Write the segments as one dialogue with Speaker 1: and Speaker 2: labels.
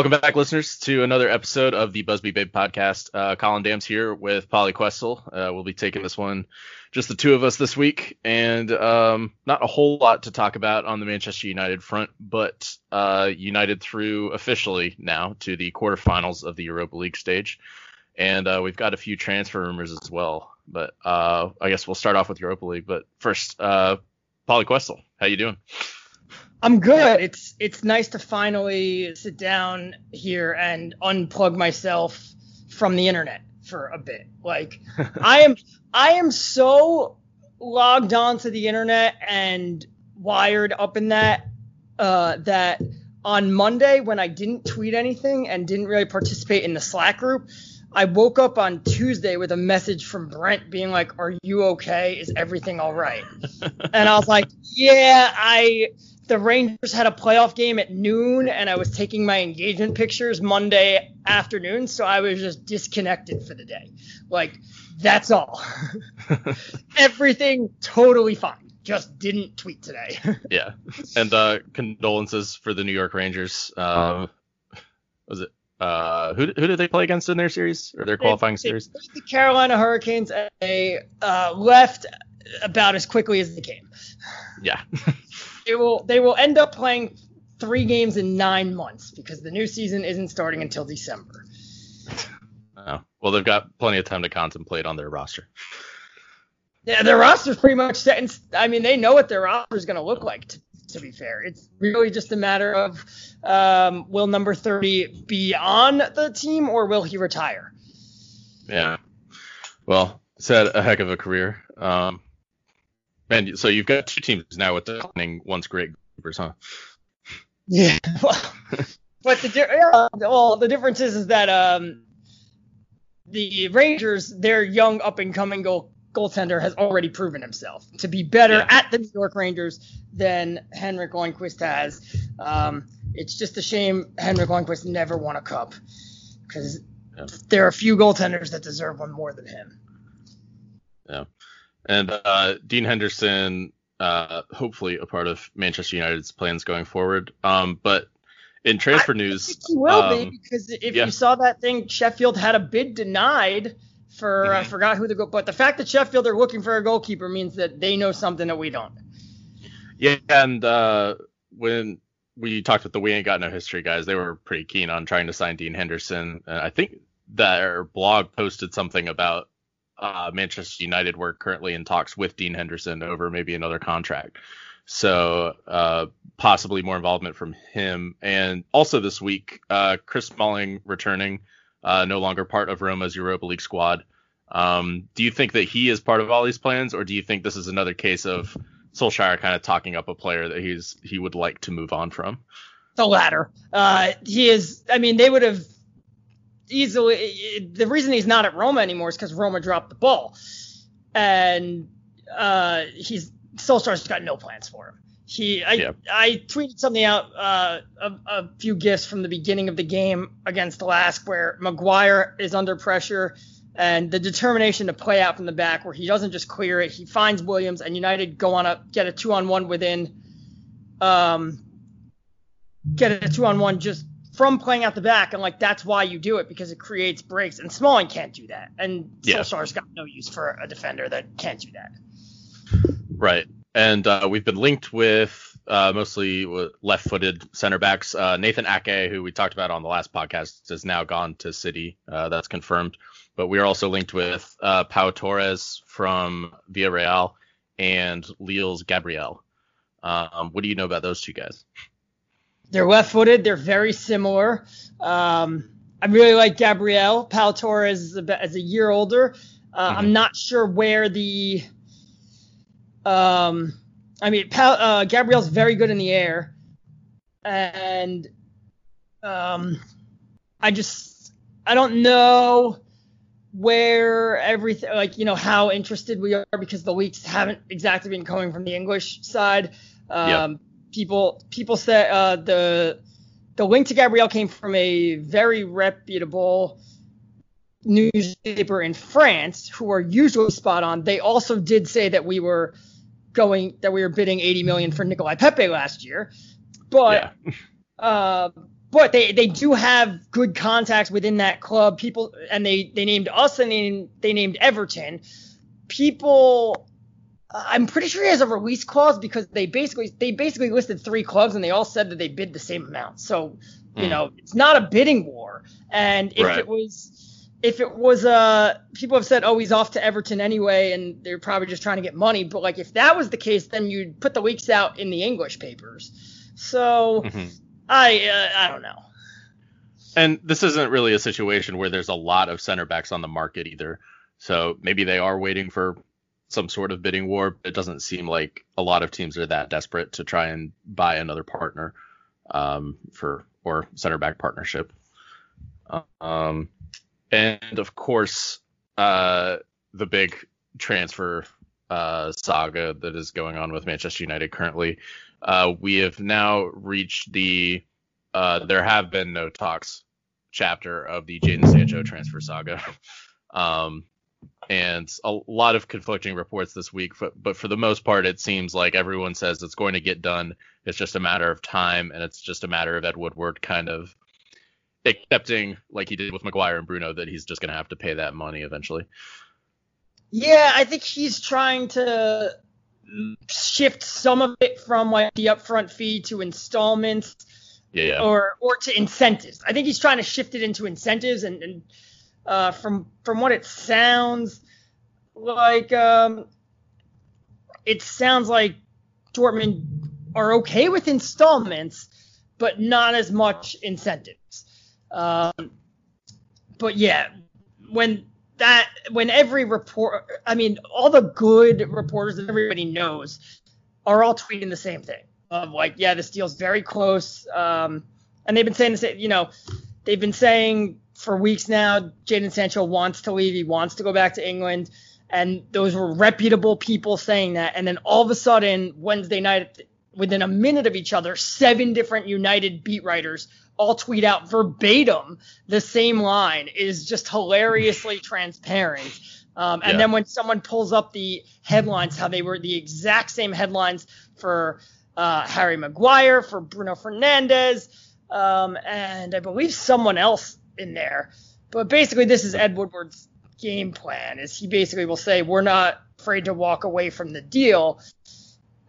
Speaker 1: Uh, welcome back, listeners, to another episode of the Busby Babe podcast. Uh, Colin Damms here with Pauly Kwestel. Uh, we'll be taking this one, just the two of us this week, and um, not a whole lot to talk about on the Manchester United front, but uh, United through officially now to the quarterfinals of the Europa League stage, and uh, we've got a few transfer rumors as well. But uh, I guess we'll start off with Europa League. But first, Pauly Kwestel, how you doing?
Speaker 2: I'm good. It's it's nice to finally sit down here and unplug myself from the internet for a bit. Like I am I am so logged on to the internet and wired up in that uh, that on Monday when I didn't tweet anything and didn't really participate in the Slack group, I woke up on Tuesday with a message from Brent being like, "Are you okay? Is everything all right?" and I was like, "Yeah, I the Rangers had a playoff game at noon, and I was taking my engagement pictures Monday afternoon, so I was just disconnected for the day. Like, that's all. Everything totally fine. Just didn't tweet today.
Speaker 1: yeah, and uh, condolences for the New York Rangers. Uh, was it uh, who, who did they play against in their series or their qualifying
Speaker 2: they,
Speaker 1: series?
Speaker 2: They the Carolina Hurricanes and they uh, left about as quickly as they came.
Speaker 1: Yeah.
Speaker 2: they will they will end up playing three games in nine months because the new season isn't starting until December.
Speaker 1: Oh, well, they've got plenty of time to contemplate on their roster.
Speaker 2: Yeah, their roster's pretty much set. In, I mean, they know what their roster is going to look like. To, to, be fair, it's really just a matter of um, will number 30 be on the team or will he retire?
Speaker 1: Yeah. Well, it's had a heck of a career. Um, and so you've got two teams now with declining once great goalkeepers, huh?
Speaker 2: Yeah. but the yeah, well, the difference is, is that um, the Rangers, their young up and coming goal goaltender has already proven himself to be better yeah. at the New York Rangers than Henrik Lundqvist has. Um, it's just a shame Henrik Lundqvist never won a cup because yeah. there are a few goaltenders that deserve one more than him.
Speaker 1: Yeah. And uh, Dean Henderson, uh, hopefully a part of Manchester United's plans going forward. Um, but in transfer
Speaker 2: I
Speaker 1: news,
Speaker 2: he will um, be because if yeah. you saw that thing, Sheffield had a bid denied for mm-hmm. I forgot who the goal, but the fact that Sheffield are looking for a goalkeeper means that they know something that we don't.
Speaker 1: Yeah, and uh, when we talked with the We Ain't Got No History guys, they were pretty keen on trying to sign Dean Henderson. And I think their blog posted something about uh, Manchester United were currently in talks with Dean Henderson over maybe another contract. So uh, possibly more involvement from him. And also this week, uh, Chris Smalling returning, uh, no longer part of Roma's Europa League squad. Um, do you think that he is part of all these plans, or do you think this is another case of Solskjaer kind of talking up a player that he's he would like to move on from?
Speaker 2: The latter. Uh, he is. I mean, they would have easily. The reason he's not at Roma anymore is because Roma dropped the ball, and uh, he's Solskjaer's got no plans for him. He, I, yeah. I tweeted something out, uh, a, a, few gifs from the beginning of the game against Lask where Maguire is under pressure and the determination to play out from the back where he doesn't just clear it, he finds Williams and United go on a get a two on one within, um, get a two on one just from playing out the back, and like that's why you do it because it creates breaks. And Smalling can't do that, and yeah. Solskjaer's got no use for a defender that can't do that.
Speaker 1: Right, and uh, we've been linked with uh, mostly left-footed center backs. Uh, Nathan Ake, who we talked about on the last podcast, has now gone to City. Uh, that's confirmed. But we are also linked with uh, Pau Torres from Villarreal and Lille's Gabriel. Um, what do you know about those two guys?
Speaker 2: They're left-footed. They're very similar. Um, I really like Gabriel. Pau Torres is a, is a year older. Uh, mm-hmm. I'm not sure where the. Um, I mean, Pau, uh, Gabriel's very good in the air, and um, I just I don't know where everything like you know how interested we are because the leaks haven't exactly been coming from the English side. Um, yep people people said uh, the the link to Gabriel came from a very reputable newspaper in France who are usually spot on. They also did say that we were going that we were bidding 80 million for Nicolas Pepe last year, but yeah. uh, but they they do have good contacts within that club. People and they they named us and they, they named Everton. People I'm pretty sure he has a release clause because they basically they basically listed three clubs and they all said that they bid the same amount. So, you mm. know, it's not a bidding war. And if right. it was if it was uh people have said, oh, he's off to Everton anyway, and they're probably just trying to get money. But like if that was the case, then you'd put the leaks out in the English papers. So mm-hmm. I uh, I don't know.
Speaker 1: And this isn't really a situation where there's a lot of center backs on the market either. So maybe they are waiting for some sort of bidding war. It doesn't seem like a lot of teams are that desperate to try and buy another partner um, for or center back partnership. Um, and of course, uh, the big transfer uh, saga that is going on with Manchester United currently. Uh, we have now reached the uh, there have been no talks chapter of the Jadon Sancho transfer saga. um, and a lot of conflicting reports this week, but, but for the most part, it seems like everyone says it's going to get done. It's just a matter of time, and it's just a matter of Ed Woodward kind of accepting, like he did with Maguire and Bruno, that he's just going to have to pay that money eventually.
Speaker 2: Yeah, I think he's trying to shift some of it from like the upfront fee to installments.
Speaker 1: Yeah, yeah.
Speaker 2: Or or to incentives. I think he's trying to shift it into incentives and, and uh, from from what it sounds like, um, it sounds like Dortmund are okay with installments, but not as much incentives. Um, but yeah, when that when every report, I mean, all the good reporters that everybody knows are all tweeting the same thing of like, yeah, this deal's very close. Um, and they've been saying the same, you know, they've been saying for weeks now, Jadon Sancho wants to leave. He wants to go back to England. And those were reputable people saying that. And then all of a sudden, Wednesday night, within a minute of each other, seven different United beat writers all tweet out verbatim the same line is just hilariously transparent. Um, and yeah. then when someone pulls up the headlines, how they were the exact same headlines for uh, Harry Maguire, for Bruno Fernandes, um, and I believe someone else in there. But basically, this is Ed Woodward's game plan. Is he basically will say we're not afraid to walk away from the deal,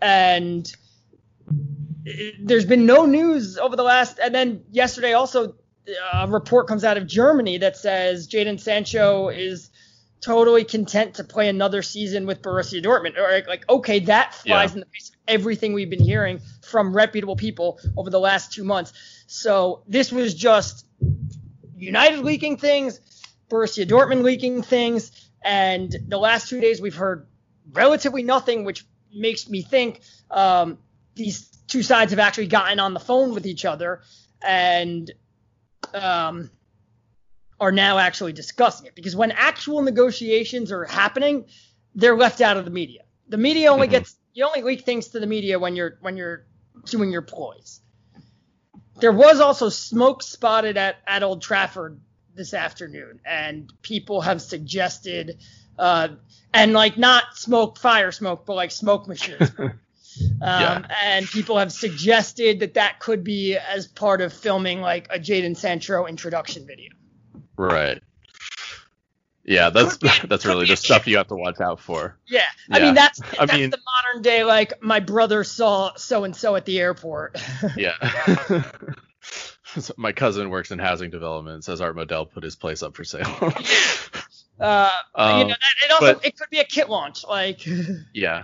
Speaker 2: and there's been no news over the last. And then yesterday also a report comes out of Germany that says Jadon Sancho is totally content to play another season with Borussia Dortmund. Or like, okay, that flies yeah. in the face of everything we've been hearing from reputable people over the last two months. So this was just United leaking things, Borussia Dortmund leaking things, and the last two days we've heard relatively nothing, which makes me think um, these two sides have actually gotten on the phone with each other and um, are now actually discussing it. Because when actual negotiations are happening, they're left out of the media. The media only mm-hmm. gets you only leak things to the media when you're when you're doing your ploys. There was also smoke spotted at, at Old Trafford this afternoon, and people have suggested, uh, and like not smoke, fire smoke, but like smoke machines. um, yeah. And people have suggested that that could be as part of filming like a Jadon Sancho introduction video.
Speaker 1: Right. Yeah, that's that's really the stuff you have to watch out for.
Speaker 2: Yeah, I mean that's I that's mean, the modern day like my brother saw so and so at the airport.
Speaker 1: yeah. my cousin works in housing development. Says Art Modell put his place up for sale.
Speaker 2: uh, um, you know, that, it also but, it could be a kit launch, like.
Speaker 1: yeah,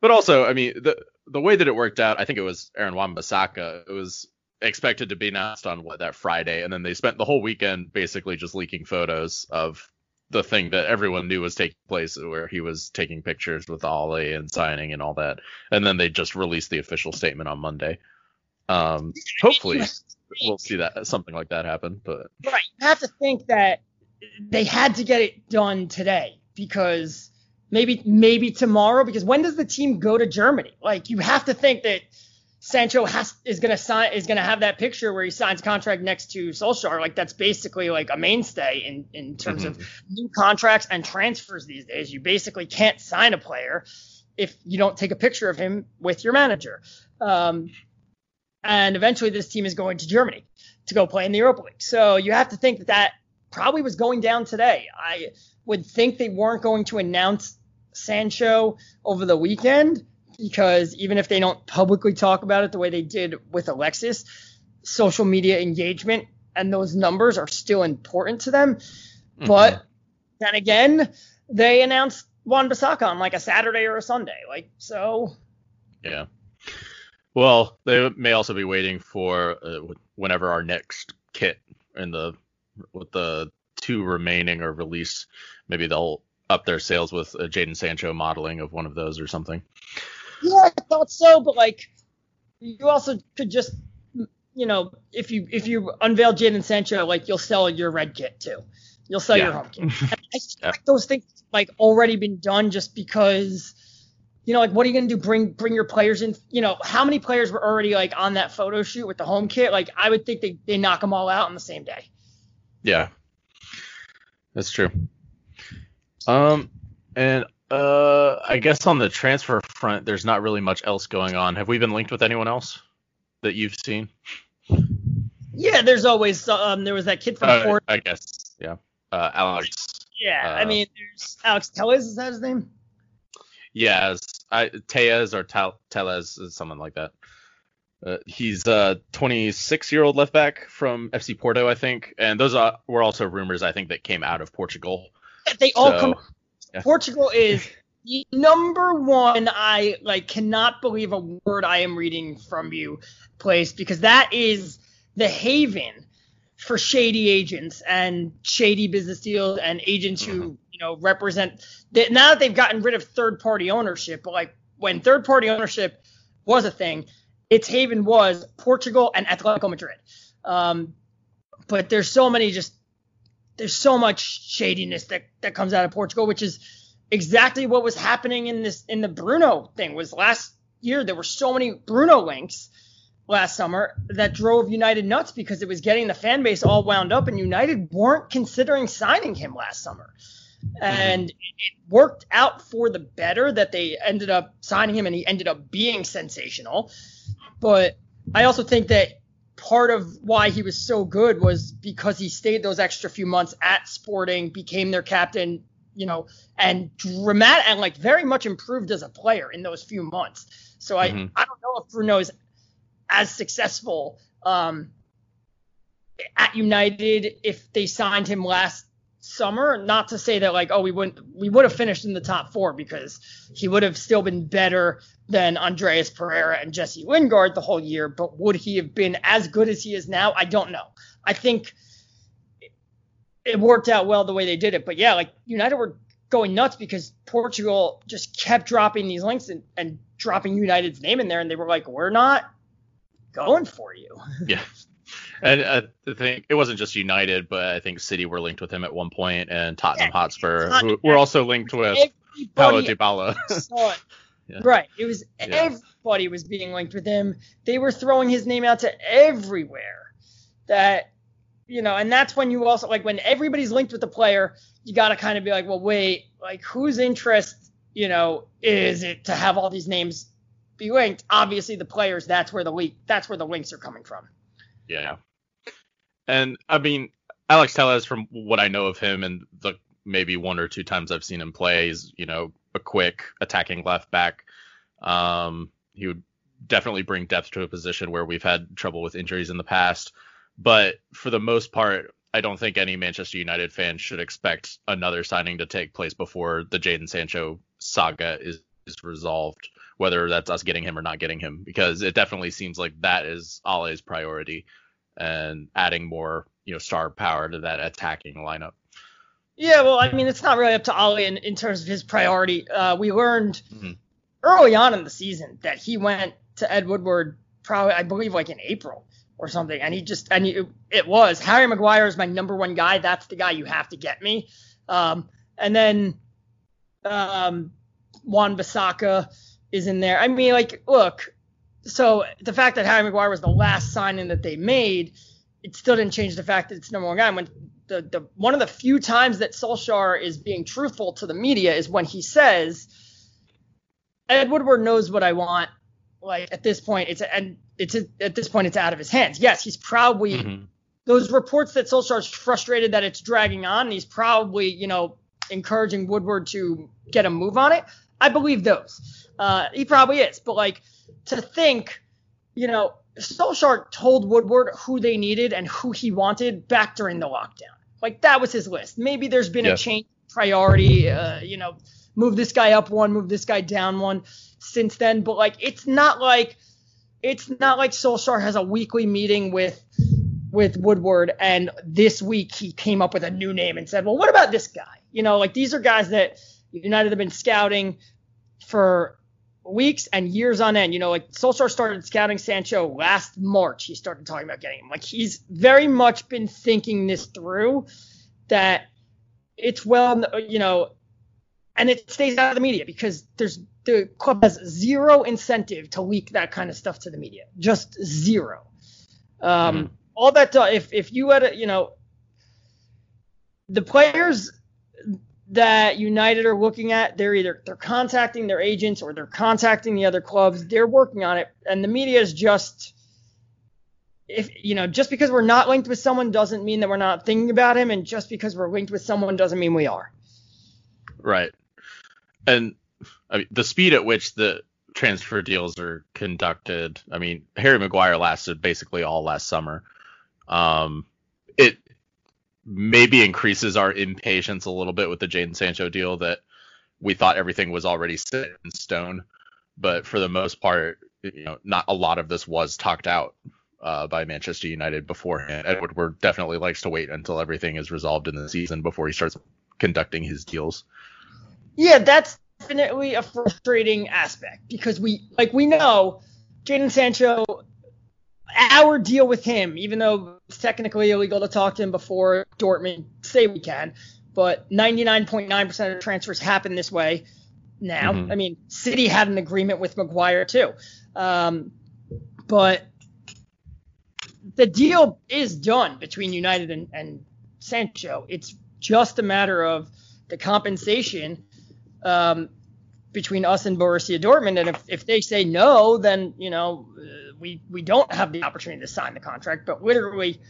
Speaker 1: but also, I mean, the the way that it worked out, I think it was Aaron Wan-Bissaka. It was expected to be announced on what that Friday, and then they spent the whole weekend basically just leaking photos of the thing that everyone knew was taking place where he was taking pictures with Ollie and signing and all that. And then they just released the official statement on Monday. Um, hopefully we'll see that something like that happen, but
Speaker 2: Right. You have to think that they had to get it done today because maybe maybe tomorrow because when does the team go to Germany? Like you have to think that Sancho has is gonna sign is gonna have that picture where he signs contract next to Solskjaer. Like that's basically like a mainstay in in terms mm-hmm. of new contracts and transfers these days. You basically can't sign a player if you don't take a picture of him with your manager. Um, and eventually this team is going to Germany to go play in the Europa League. So you have to think that that probably was going down today. I would think they weren't going to announce Sancho over the weekend because even if they don't publicly talk about it the way they did with Alexis, social media engagement and those numbers are still important to them. Mm-hmm. But then again, they announced Wan-Bissaka on like a Saturday or a Sunday. Like so.
Speaker 1: Yeah. Well, they may also be waiting for uh, whenever our next kit in the with the two remaining are released. Maybe they'll up their sales with a Jadon Sancho modeling of one of those or something.
Speaker 2: Yeah, I thought so, but like you also could just you know if you if you unveil Jadon Sancho, like you'll sell your red kit too. You'll sell yeah. your home kit. I yeah. those things like already been done just because you know, like what are you gonna do? Bring bring your players in? You know, how many players were already like on that photo shoot with the home kit? Like I would think they they knock them all out on the same day.
Speaker 1: Yeah, that's true. Um, and uh, I guess on the transfer front, there's not really much else going on. Have we been linked with anyone else that you've seen?
Speaker 2: Yeah, there's always um, there was that kid from
Speaker 1: uh,
Speaker 2: Fort.
Speaker 1: I guess, yeah, uh, Alex.
Speaker 2: Yeah, uh, I mean, there's Alex Telles. Is that his name?
Speaker 1: Yes, I Tellez or Tellez, someone like that. Uh, he's a 26 year old left back from FC Porto, I think, and those are, were also rumors I think that came out of Portugal.
Speaker 2: They all so, come. Yeah. Portugal is the number one. I like cannot believe a word I am reading from you, place because that is the haven for shady agents and shady business deals and agents who mm-hmm. you know represent. Now that they've gotten rid of third party ownership, but like when third party ownership was a thing, its haven was Portugal and Atletico Madrid. Um, but there's so many just there's so much shadiness that that comes out of Portugal, which is exactly what was happening in this in the Bruno thing. Was last year there were so many Bruno links last summer that drove United nuts because it was getting the fan base all wound up, and United weren't considering signing him last summer. And it worked out for the better that they ended up signing him and he ended up being sensational. But I also think that part of why he was so good was because he stayed those extra few months at Sporting, became their captain, you know, and dramatic and like very much improved as a player in those few months. So I, mm-hmm. I don't know if Bruno is as successful um, at United if they signed him last summer. Not to say that like, oh, we wouldn't we would have finished in the top four because he would have still been better than Andreas Pereira and Jesse Lingard the whole year. But would he have been as good as he is now? I don't know. I think it worked out well the way they did it. But yeah, like United were going nuts because Portugal just kept dropping these links and, and dropping United's name in there, and they were like, we're not going for you.
Speaker 1: yeah. And uh, I think it wasn't just United, but I think City were linked with him at one point, and Tottenham yeah, Hotspur who were also linked with Paulo Dybala.
Speaker 2: yeah. Right. It was yeah. everybody was being linked with him. They were throwing his name out to everywhere. That you know, and that's when you also like when everybody's linked with the player, you got to kind of be like, well, wait, like whose interest, you know, is it to have all these names be linked? Obviously, the players. That's where the leak. That's where the links are coming from.
Speaker 1: Yeah. And I mean, Alex Telles, from what I know of him and the maybe one or two times I've seen him play, is you know a quick attacking left back. Um, he would definitely bring depth to a position where we've had trouble with injuries in the past. But for the most part, I don't think any Manchester United fan should expect another signing to take place before the Jadon Sancho saga is, is resolved, whether that's us getting him or not getting him, because it definitely seems like that is Ole's priority and adding more, you know, star power to that attacking lineup.
Speaker 2: Yeah, well, I mean, it's not really up to Ole in, in terms of his priority. Uh, we learned mm-hmm. early on in the season that he went to Ed Woodward probably, I believe, like in April or something, and he just and he, it was Harry Maguire is my number one guy. That's the guy you have to get me. Um, and then um, Wan-Bissaka is in there. I mean, like, look, so the fact that Harry Maguire was the last signing that they made, it still didn't change the fact that it's number one guy. When the, the one of the few times that Solskjaer is being truthful to the media is when he says, Ed Woodward knows what I want. Like at this point, it's and it's at this point it's out of his hands. Yes, he's probably mm-hmm. those reports that Solskjaer's frustrated that it's dragging on. He's probably you know encouraging Woodward to get a move on it. I believe those. Uh, he probably is, but like to think, you know, Solskjaer told Woodward who they needed and who he wanted back during the lockdown. Like that was his list. Maybe there's been a change priority. Uh, you know, move this guy up one, move this guy down one since then. But like, it's not like it's not like Solskjaer has a weekly meeting with with Woodward and this week he came up with a new name and said, well, what about this guy? You know, like these are guys that United have been scouting for weeks and years on end. You know, like Solskjaer started scouting Sancho last March. He started talking about getting him. Like he's very much been thinking this through that it's well, you know, and it stays out of the media because there's the club has zero incentive to leak that kind of stuff to the media, just zero. Um, mm-hmm. All that if if you had a, you know, the players that United are looking at, they're either they're contacting their agents or they're contacting the other clubs. They're working on it, and the media is just if you know just because we're not linked with someone doesn't mean that we're not thinking about him, and just because we're linked with someone doesn't mean we are.
Speaker 1: Right, and I mean the speed at which the transfer deals are conducted. I mean Harry Maguire lasted basically all last summer. Um, maybe increases our impatience a little bit with the Jadon Sancho deal that we thought everything was already set in stone. But for the most part, you know, not a lot of this was talked out uh, by Manchester United beforehand. Edward Woodward definitely likes to wait until everything is resolved in the season before he starts conducting his deals.
Speaker 2: Yeah, that's definitely a frustrating aspect because we like we know Jadon Sancho our deal with him, even though it's technically illegal to talk to him before Dortmund say we can, but 99.9% of transfers happen this way now. Mm-hmm. I mean, City had an agreement with Maguire too. Um, but the deal is done between United and, and Sancho. It's just a matter of the compensation um, between us and Borussia Dortmund. And if, if they say no, then, you know, we we don't have the opportunity to sign the contract, but literally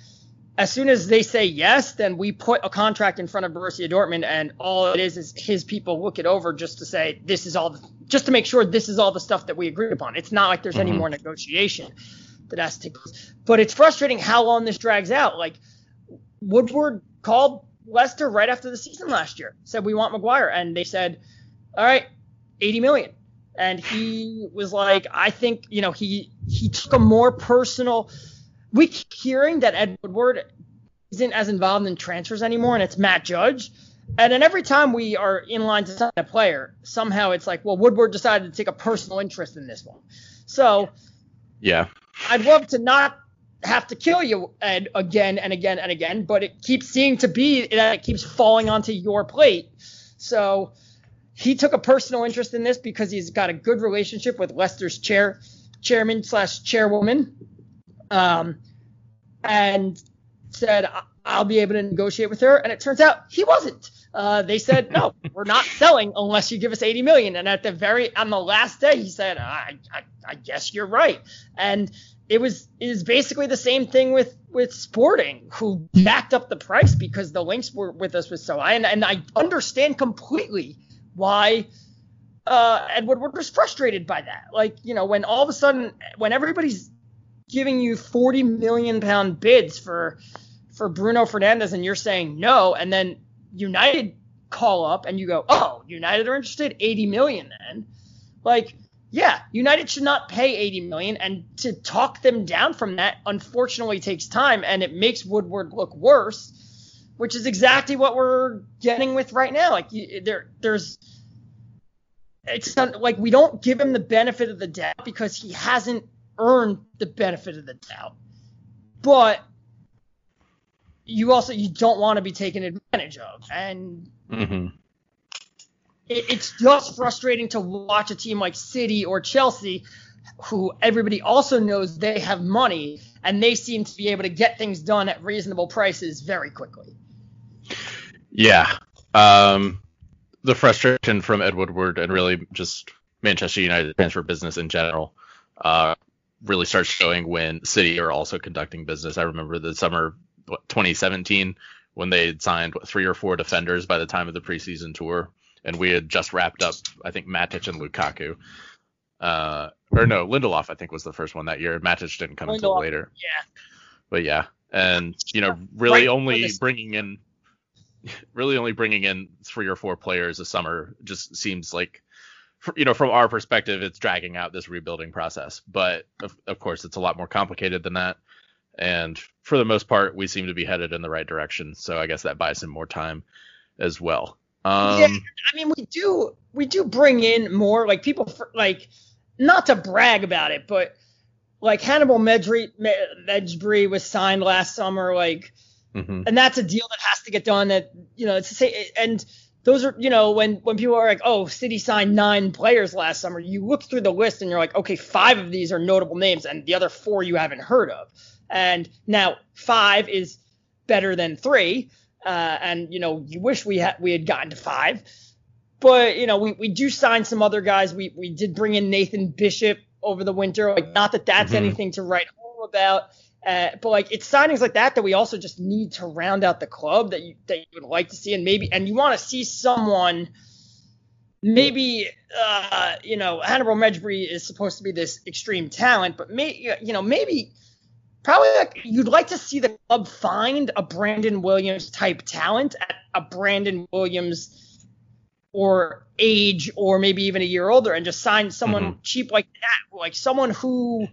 Speaker 2: as soon as they say yes, then we put a contract in front of Borussia Dortmund, and all it is is his people look it over just to say this is all, the, just to make sure this is all the stuff that we agreed upon. It's not like there's mm-hmm. any more negotiation that has to take place. But it's frustrating how long this drags out. Like Woodward called Leicester right after the season last year, said we want Maguire, and they said, all right, 80 million and he was like, I think, you know, he he took a more personal. We keep hearing that Ed Woodward isn't as involved in transfers anymore, and it's Matt Judge. And then every time we are in line to sign a player, somehow it's like, well, Woodward decided to take a personal interest in this one. So,
Speaker 1: yeah,
Speaker 2: I'd love to not have to kill you Ed again and again and again, but it keeps seeming to be that it keeps falling onto your plate. So he took a personal interest in this because he's got a good relationship with Leicester's chair chairman slash chairwoman, um, and said I'll be able to negotiate with her. And it turns out he wasn't. Uh, they said no, we're not selling unless you give us 80 million. And at the very on the last day, he said I, I, I guess you're right. And it was it is basically the same thing with with Sporting, who backed up the price because the links were with us was so high. And, and I understand completely why uh, Ed Woodward was frustrated by that. Like, you know, when all of a sudden, when everybody's giving you 40 million pound bids for for Bruno Fernandes and you're saying no, and then United call up and you go, oh, United are interested, 80 million then. Like, yeah, United should not pay 80 million, and to talk them down from that, unfortunately, takes time, and it makes Woodward look worse which is exactly what we're getting with right now. Like there, there's, it's not, like we don't give him the benefit of the doubt because he hasn't earned the benefit of the doubt. But you also you don't want to be taken advantage of, and mm-hmm. it, it's just frustrating to watch a team like City or Chelsea, who everybody also knows they have money and they seem to be able to get things done at reasonable prices very quickly.
Speaker 1: Yeah. Um, the frustration from Ed Woodward and really just Manchester United transfer business in general uh, really starts showing when City are also conducting business. I remember the summer what, 2017 when they had signed what, three or four defenders by the time of the preseason tour, and we had just wrapped up I think Matic and Lukaku. Uh, or no, Lindelof I think was the first one that year. Matic didn't come Lindelof, until later.
Speaker 2: Yeah.
Speaker 1: But yeah, and you know really right only bringing in really only bringing in three or four players a summer just seems like you know from our perspective it's dragging out this rebuilding process. But of, of course it's a lot more complicated than that. And for the most part we seem to be headed in the right direction. So i guess that buys him more time as well. Um, yeah
Speaker 2: i mean we do we do bring in more like people like not to brag about it but like hannibal medri Mejbri was signed last summer like mm-hmm. and that's a deal that has to get done that you know it's to say and those are you know when when people are like oh city signed nine players last summer you look through the list and you're like okay five of these are notable names and the other four you haven't heard of. And now five is better than three uh, and you know you wish we had we had gotten to five. But you know we, we do sign some other guys. We we did bring in nathan bishop over the winter. Like not that that's mm-hmm. anything to write home about uh, but like it's signings like that that we also just need to round out the club that you that you would like to see, and maybe and you want to see someone. Maybe uh, you know Hannibal Mejbri is supposed to be this extreme talent, but may you know maybe probably like you'd like to see the club find a Brandon Williams type talent at a Brandon Williams or age or maybe even a year older and just sign someone mm-hmm. cheap like that, like someone who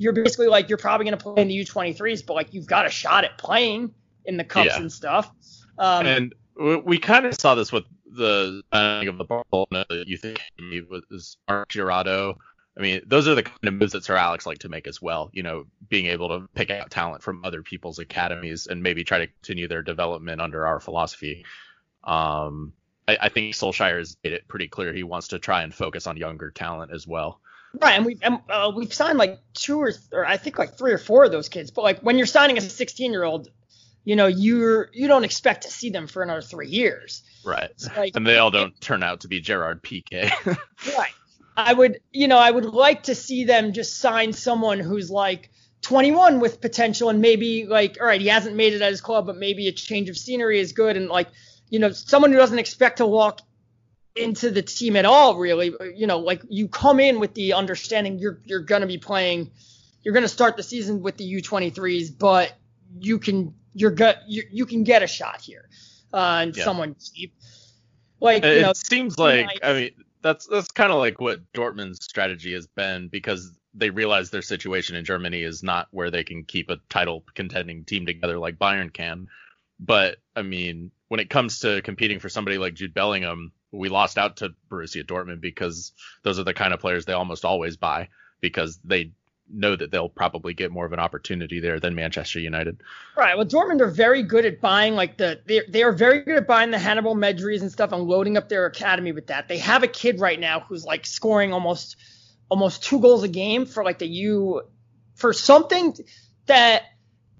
Speaker 2: you're basically like you're probably going to play in the U23s, but like you've got a shot at playing in the cups yeah. and stuff. Um,
Speaker 1: and we kind of saw this with the signing of the Barcelona youth academy was Marc Jurado. I mean, those are the kind of moves that Sir Alex like to make as well. You know, being able to pick out talent from other people's academies and maybe try to continue their development under our philosophy. Um, I, I think Solskjaer has made it pretty clear he wants to try and focus on younger talent as well.
Speaker 2: Right, and we've and, uh, we've signed like two or, or I think like three or four of those kids. But like when you're signing a 16 year old, you know you're you don't expect to see them for another three years.
Speaker 1: Right, like, and they all don't turn out to be Gerard Piqué.
Speaker 2: right. I would you know I would like to see them just sign someone who's like 21 with potential and maybe like all right he hasn't made it at his club but maybe a change of scenery is good and like you know someone who doesn't expect to walk into the team at all, really. You know, like you come in with the understanding you're you're going to be playing, you're going to start the season with the U23s, but you can you're good you, you can get a shot here, uh, and yeah. someone cheap.
Speaker 1: Like it know, seems like nice. I mean that's that's kind of like what Dortmund's strategy has been because they realize their situation in Germany is not where they can keep a title contending team together like Bayern can. But I mean, when it comes to competing for somebody like Jude Bellingham, we lost out to Borussia Dortmund because those are the kind of players they almost always buy because they know that they'll probably get more of an opportunity there than Manchester United.
Speaker 2: Right. Well, Dortmund are very good at buying like the they they are very good at buying the Hannibal Mejbris and stuff and loading up their academy with that. They have a kid right now who's like scoring almost almost two goals a game for like the U for something that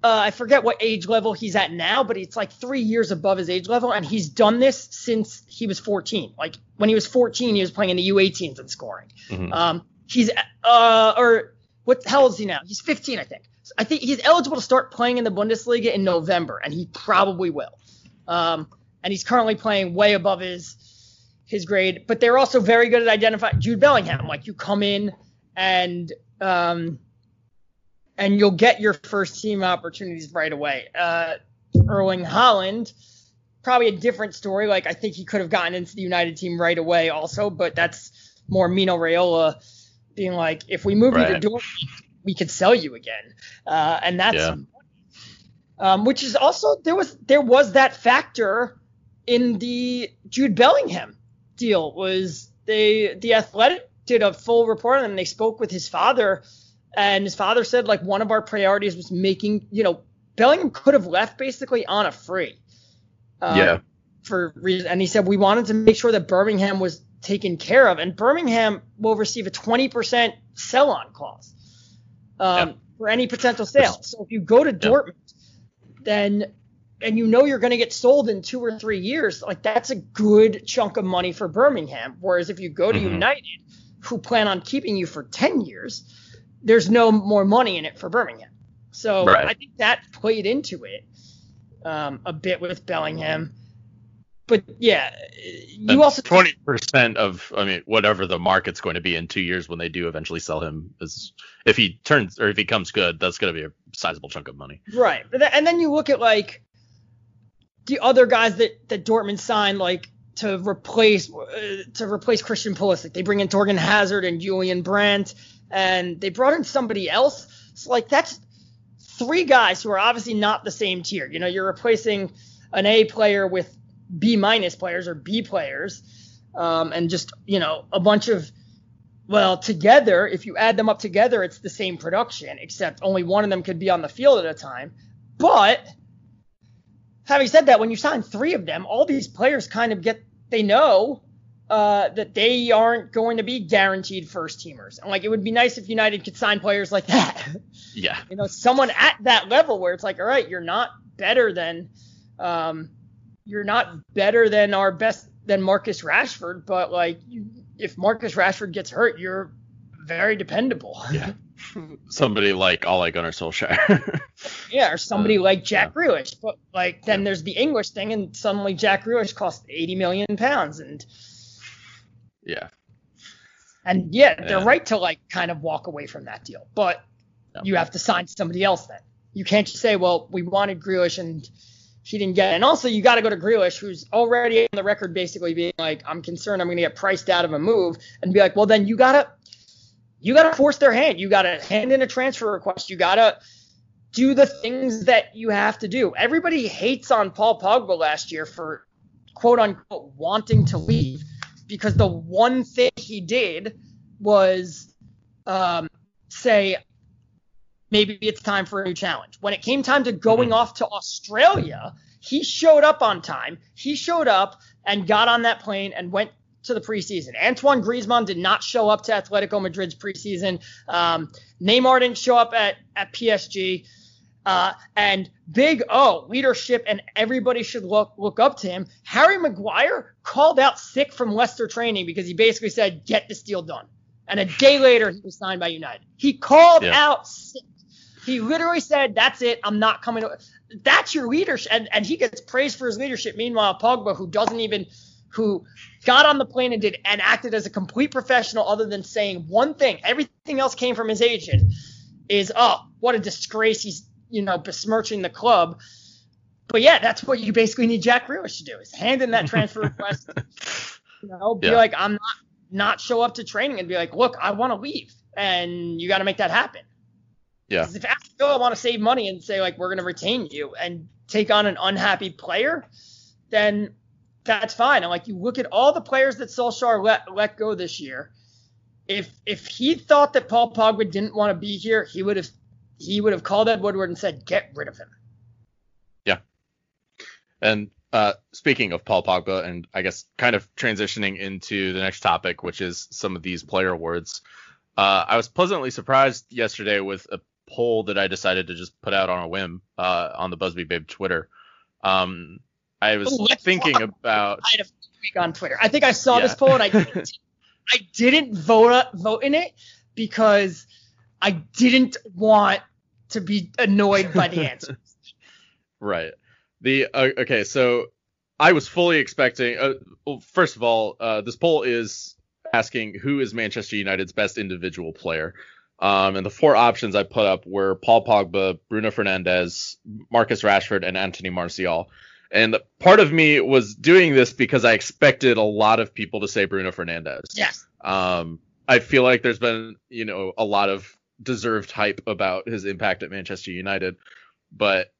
Speaker 2: uh, I forget what age level he's at now, but it's like three years above his age level, and he's done this since he was 14. Like when he was 14, he was playing in the U18s and scoring. Mm-hmm. Um, he's uh, or what the hell is he now? He's 15, I think. I think he's eligible to start playing in the Bundesliga in November, and he probably will. Um, and he's currently playing way above his his grade. But they're also very good at identifying Jude Bellingham. Like you come in and um, and you'll get your first team opportunities right away. Uh, Erling Haaland, probably a different story. Like I think he could have gotten into the United team right away also, but that's more Mino Raiola being like, if we move right. you to Dortmund, we could sell you again, uh, and that's yeah. um, which is also there was there was that factor in the Jude Bellingham deal was they the Athletic did a full report on him. They spoke with his father and his father said like one of our priorities was making, you know, Bellingham could have left basically on a free.
Speaker 1: Uh, yeah.
Speaker 2: For reason, and he said we wanted to make sure that Birmingham was taken care of, and Birmingham will receive a 20% sell-on clause um, yeah. for any potential sale. So if you go to Dortmund, then and you know you're going to get sold in two or three years, like that's a good chunk of money for Birmingham. Whereas if you go to mm-hmm. United, who plan on keeping you for 10 years, there's no more money in it for Birmingham. So
Speaker 1: Right.
Speaker 2: I think that played into it um, a bit with Bellingham. But yeah, you also
Speaker 1: twenty percent of I mean whatever the market's going to be in two years when they do eventually sell him is if he turns or if he comes good, that's going to be a sizable chunk of money.
Speaker 2: Right. And then you look at like the other guys that that Dortmund signed like to replace uh, to replace Christian Pulisic. They bring in Torgan Hazard and Julian Brandt and they brought in somebody else. So like that's three guys who are obviously not the same tier. You know, you're replacing an A player with B minus players or B players. Um, and just, you know, a bunch of well, together, if you add them up together, it's the same production, except only one of them could be on the field at a time. But having said that, when you sign three of them, all these players kind of get they know uh, that they aren't going to be guaranteed first teamers. And like it would be nice if United could sign players like that.
Speaker 1: Yeah.
Speaker 2: you know, someone at that level where it's like, all right, you're not better than um, you're not better than our best than Marcus Rashford, but like you, if Marcus Rashford gets hurt, you're very dependable.
Speaker 1: Yeah. Somebody like Ole Gunnar Solskjaer.
Speaker 2: Yeah, or somebody
Speaker 1: Uh,
Speaker 2: like Jack
Speaker 1: yeah.
Speaker 2: Grealish. But like then
Speaker 1: Yeah.
Speaker 2: there's the English thing, and suddenly Jack Grealish costs 80 million pounds, and
Speaker 1: yeah.
Speaker 2: and yeah, they're
Speaker 1: Yeah.
Speaker 2: right to like kind of walk away from that deal, but
Speaker 1: Yeah.
Speaker 2: you have to sign somebody else then. You can't just say, well, we wanted Grealish and he didn't get it. And also, you got to go to Grealish, who's already on the record basically being like, I'm concerned I'm going to get priced out of a move, and be like, well, then you got to you got to force their hand. You got to hand in a transfer request. You got to do the things that you have to do. Everybody hates on Paul Pogba last year for quote unquote wanting to leave because the one thing he did was um, say maybe it's time for a new challenge. When it came time to going
Speaker 1: Mhm.
Speaker 2: off to Australia, he showed up on time. He showed up and got on that plane and went to the preseason. Antoine Griezmann did not show up to Atletico Madrid's preseason. Um, Neymar didn't show up at, at PSG. Uh, and Big O, leadership, and everybody should look look up to him. Harry Maguire called out sick from Leicester training because he basically said, "Get this deal done." And a day later, he was signed by United. He called
Speaker 1: Yeah.
Speaker 2: out sick. He literally said, "That's it. I'm not coming." To-. That's your leadership, and and he gets praised for his leadership. Meanwhile, Pogba, who doesn't even, who got on the plane and did and acted as a complete professional, other than saying one thing, everything else came from his agent. Is oh, what a disgrace! He's you know besmirching the club. But yeah, that's what you basically need Jack Grealish to do: is hand in that transfer request. You know, be
Speaker 1: Yeah.
Speaker 2: like, I'm not not show up to training and be like, look, I want to leave, and you got to make that happen.
Speaker 1: Yeah.
Speaker 2: if Aston Villa want to save money and say like we're going to retain you and take on an unhappy player, then that's fine. And like you look at all the players that Solskjaer let let go this year. If if he thought that Paul Pogba didn't want to be here, he would have he would have called Ed Woodward and said, get rid of him. Yeah.
Speaker 1: And uh, speaking of Paul Pogba, and I guess kind of transitioning into the next topic, which is some of these player awards, uh, I was pleasantly surprised yesterday with a poll that I decided to just put out on a whim uh, on the Busby Babe Twitter. Um, I was
Speaker 2: Oh,
Speaker 1: thinking about
Speaker 2: I had a week on Twitter. I think I saw
Speaker 1: Yeah.
Speaker 2: this poll and I didn't, I didn't vote vote in it because I didn't want to be annoyed by the answer.
Speaker 1: Right. The uh, okay, so I was fully expecting. Uh, well, first of all, uh, this poll is asking who is Manchester United's best individual player. Um, and the four options I put up were Paul Pogba, Bruno Fernandes, Marcus Rashford, and Anthony Martial. And part of me was doing this because I expected a lot of people to say Bruno Fernandes.
Speaker 2: yes.
Speaker 1: Um, I feel like there's been, you know, a lot of deserved hype about his impact at Manchester United, but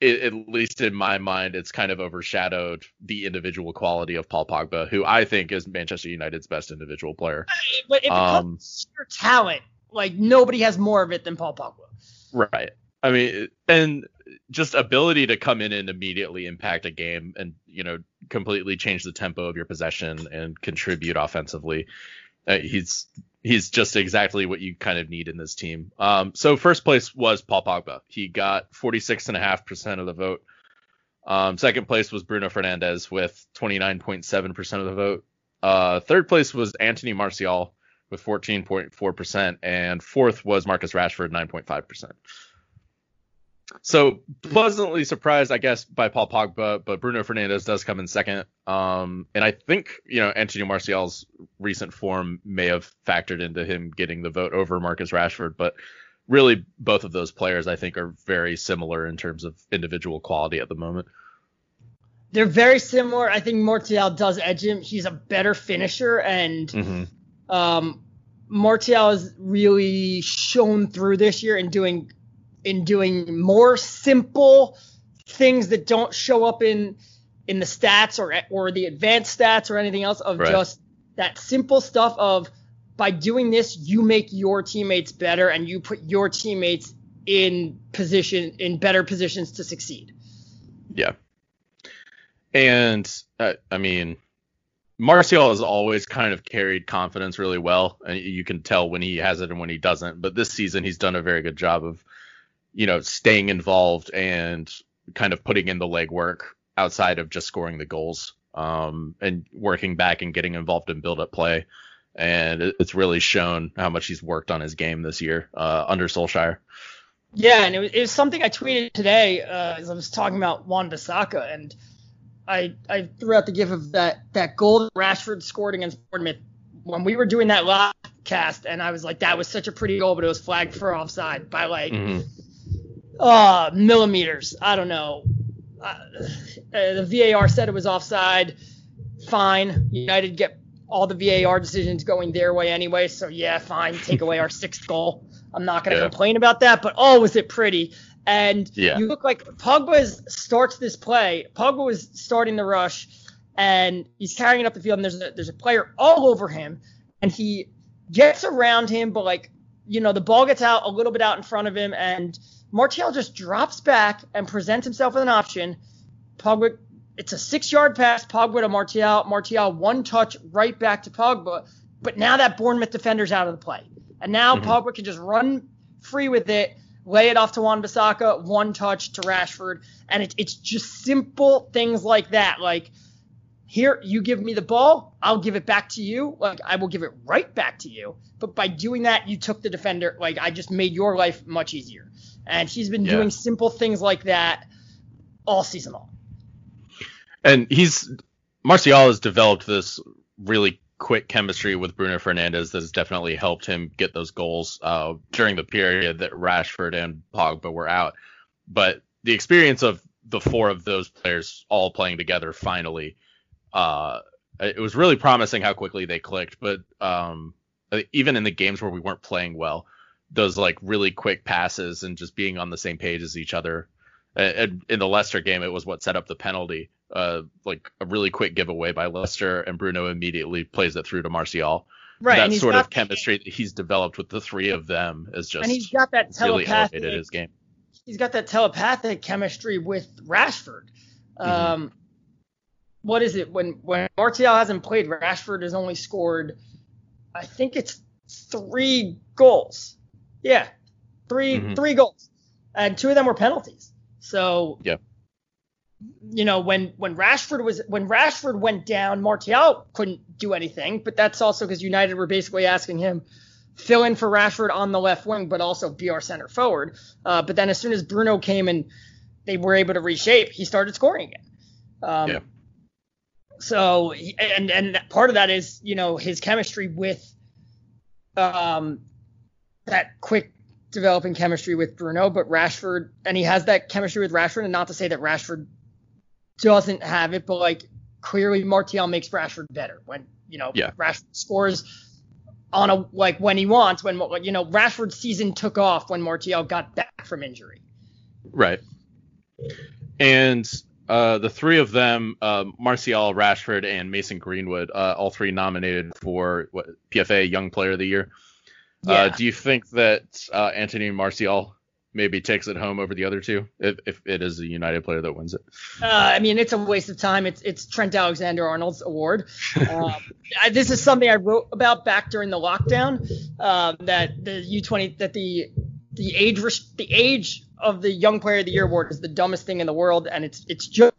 Speaker 1: it, at least in my mind, it's kind of overshadowed the individual quality of Paul Pogba, who I think is Manchester United's best individual player.
Speaker 2: But if it
Speaker 1: Um,
Speaker 2: comes to talent, like nobody has more of it than Paul Pogba.
Speaker 1: Right. I mean, and just ability to come in and immediately impact a game and, you know, completely change the tempo of your possession and contribute offensively. Uh, he's he's just exactly what you kind of need in this team. Um, so first place was Paul Pogba. He got 46.5% of the vote. Um, second place was Bruno Fernandes with 29.7% of the vote. Uh, third place was Anthony Martial with 14.4%, and fourth was Marcus Rashford, 9.5%. So pleasantly surprised, I guess, by Paul Pogba, but Bruno Fernandes does come in second. Um, and I think you know Anthony Martial's recent form may have factored into him getting the vote over Marcus Rashford, but really both of those players I think are very similar in terms of individual quality at the moment.
Speaker 2: They're very similar. I think Martial does edge him. He's a better finisher, and mm-hmm. um, Martial has really shown through this year in doing in doing more simple things that don't show up in in the stats or or the advanced stats or anything else of right. just that simple stuff of by doing this you make your teammates better and you put your teammates in position in better positions to succeed.
Speaker 1: Yeah. And uh, I mean Martial has always kind of carried confidence really well, and you can tell when he has it and when he doesn't. But this season, he's done a very good job of you know, staying involved and kind of putting in the legwork outside of just scoring the goals um, and working back and getting involved in build up play. And it's really shown how much he's worked on his game this year uh, under Solskjaer.
Speaker 2: Yeah, and it was, it was, something I tweeted today uh, as I was talking about Wan-Bissaka, and I I threw out the gif of that that goal that Rashford scored against Bournemouth when we were doing that live cast, and I was like, that was such a pretty goal, but it was flagged for offside by like mm-hmm uh, millimeters. I don't know. Uh, the VAR said it was offside. Fine. United get all the VAR decisions going their way anyway. So yeah, fine. Take away our sixth goal. I'm not going to yeah. complain about that. But oh, was it pretty? And yeah. you look like Pogba starts this play. Pogba was starting the rush, and he's carrying it up the field. And there's a, there's a player all over him, and he gets around him, but like you know the ball gets out a little bit out in front of him, and Martial just drops back and presents himself with an option. Pogba, it's a six-yard pass. Pogba to Martial. Martial one touch right back to Pogba. But now that Bournemouth defender's out of the play, and now mm-hmm. Pogba can just run free with it, lay it off to Wan-Bissaka, one touch to Rashford, and it, it's just simple things like that. Like here, you give me the ball, I'll give it back to you. Like I will give it right back to you. But by doing that, you took the defender. Like I just made your life much easier and he's been yeah. doing simple things like that all season long.
Speaker 1: And he's Martial has developed this really quick chemistry with Bruno Fernandes that has definitely helped him get those goals uh, during the period that Rashford and Pogba were out. But the experience of the four of those players all playing together finally, uh, it was really promising how quickly they clicked. But um, even in the games where we weren't playing well, those like really quick passes and just being on the same page as each other. And in the Leicester game, it was what set up the penalty. Uh, like a really quick giveaway by Leicester, and Bruno immediately plays it through to Martial. Right, that sort of chemistry that he's developed with the three of them is just
Speaker 2: and he's got that really elevated
Speaker 1: his game.
Speaker 2: He's got that telepathic chemistry with Rashford. Mm-hmm. Um, what is it when when Martial hasn't played? Rashford has only scored, I think it's three goals. Yeah, 3 mm-hmm. three goals, and two of them were penalties. So
Speaker 1: yeah,
Speaker 2: you know when when Rashford was when Rashford went down, Martial couldn't do anything. But that's also because United were basically asking him fill in for Rashford on the left wing, but also be our center forward. Uh, but then as soon as Bruno came and they were able to reshape, he started scoring again. Um, yeah. So and and part of that is you know his chemistry with um that quick developing chemistry with Bruno, but Rashford, and he has that chemistry with Rashford, and not to say that Rashford doesn't have it, but like clearly Martial makes Rashford better when you know yeah. Rashford scores on a like when he wants when you know Rashford's season took off when Martial got back from injury.
Speaker 1: Right. And uh, the three of them, uh, Martial, Rashford, and Mason Greenwood, uh, all three nominated for what, PFA Young Player of the Year. Uh, yeah. Uh, do you think that uh, Anthony Martial maybe takes it home over the other two if, if it is a United player that wins it?
Speaker 2: Uh, I mean, it's a waste of time. It's it's Trent Alexander Arnold's award. Um, I, this is something I wrote about back during the lockdown. Um, that the U20 that the the age the age of the Young Player of the Year award is the dumbest thing in the world, and it's it's just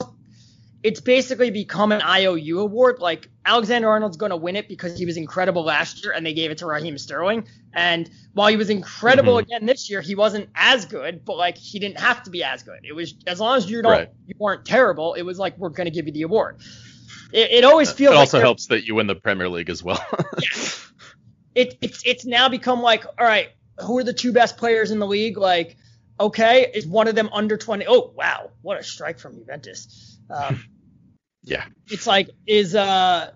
Speaker 2: it's basically become an IOU award. Like Alexander Arnold's going to win it because he was incredible last year and they gave it to Raheem Sterling. And while he was incredible mm-hmm. again this year, he wasn't as good, but like he didn't have to be as good. It was as long as you don't right. you weren't terrible, it was like we're going to give you the award. It, it always feels.
Speaker 1: It
Speaker 2: like
Speaker 1: also helps that you win the Premier League as well.
Speaker 2: yeah. It, it's it's now become like all right, who are the two best players in the league? Like okay, is one of them under 20? Oh wow, what a strike from Juventus. Um,
Speaker 1: yeah.
Speaker 2: It's like is uh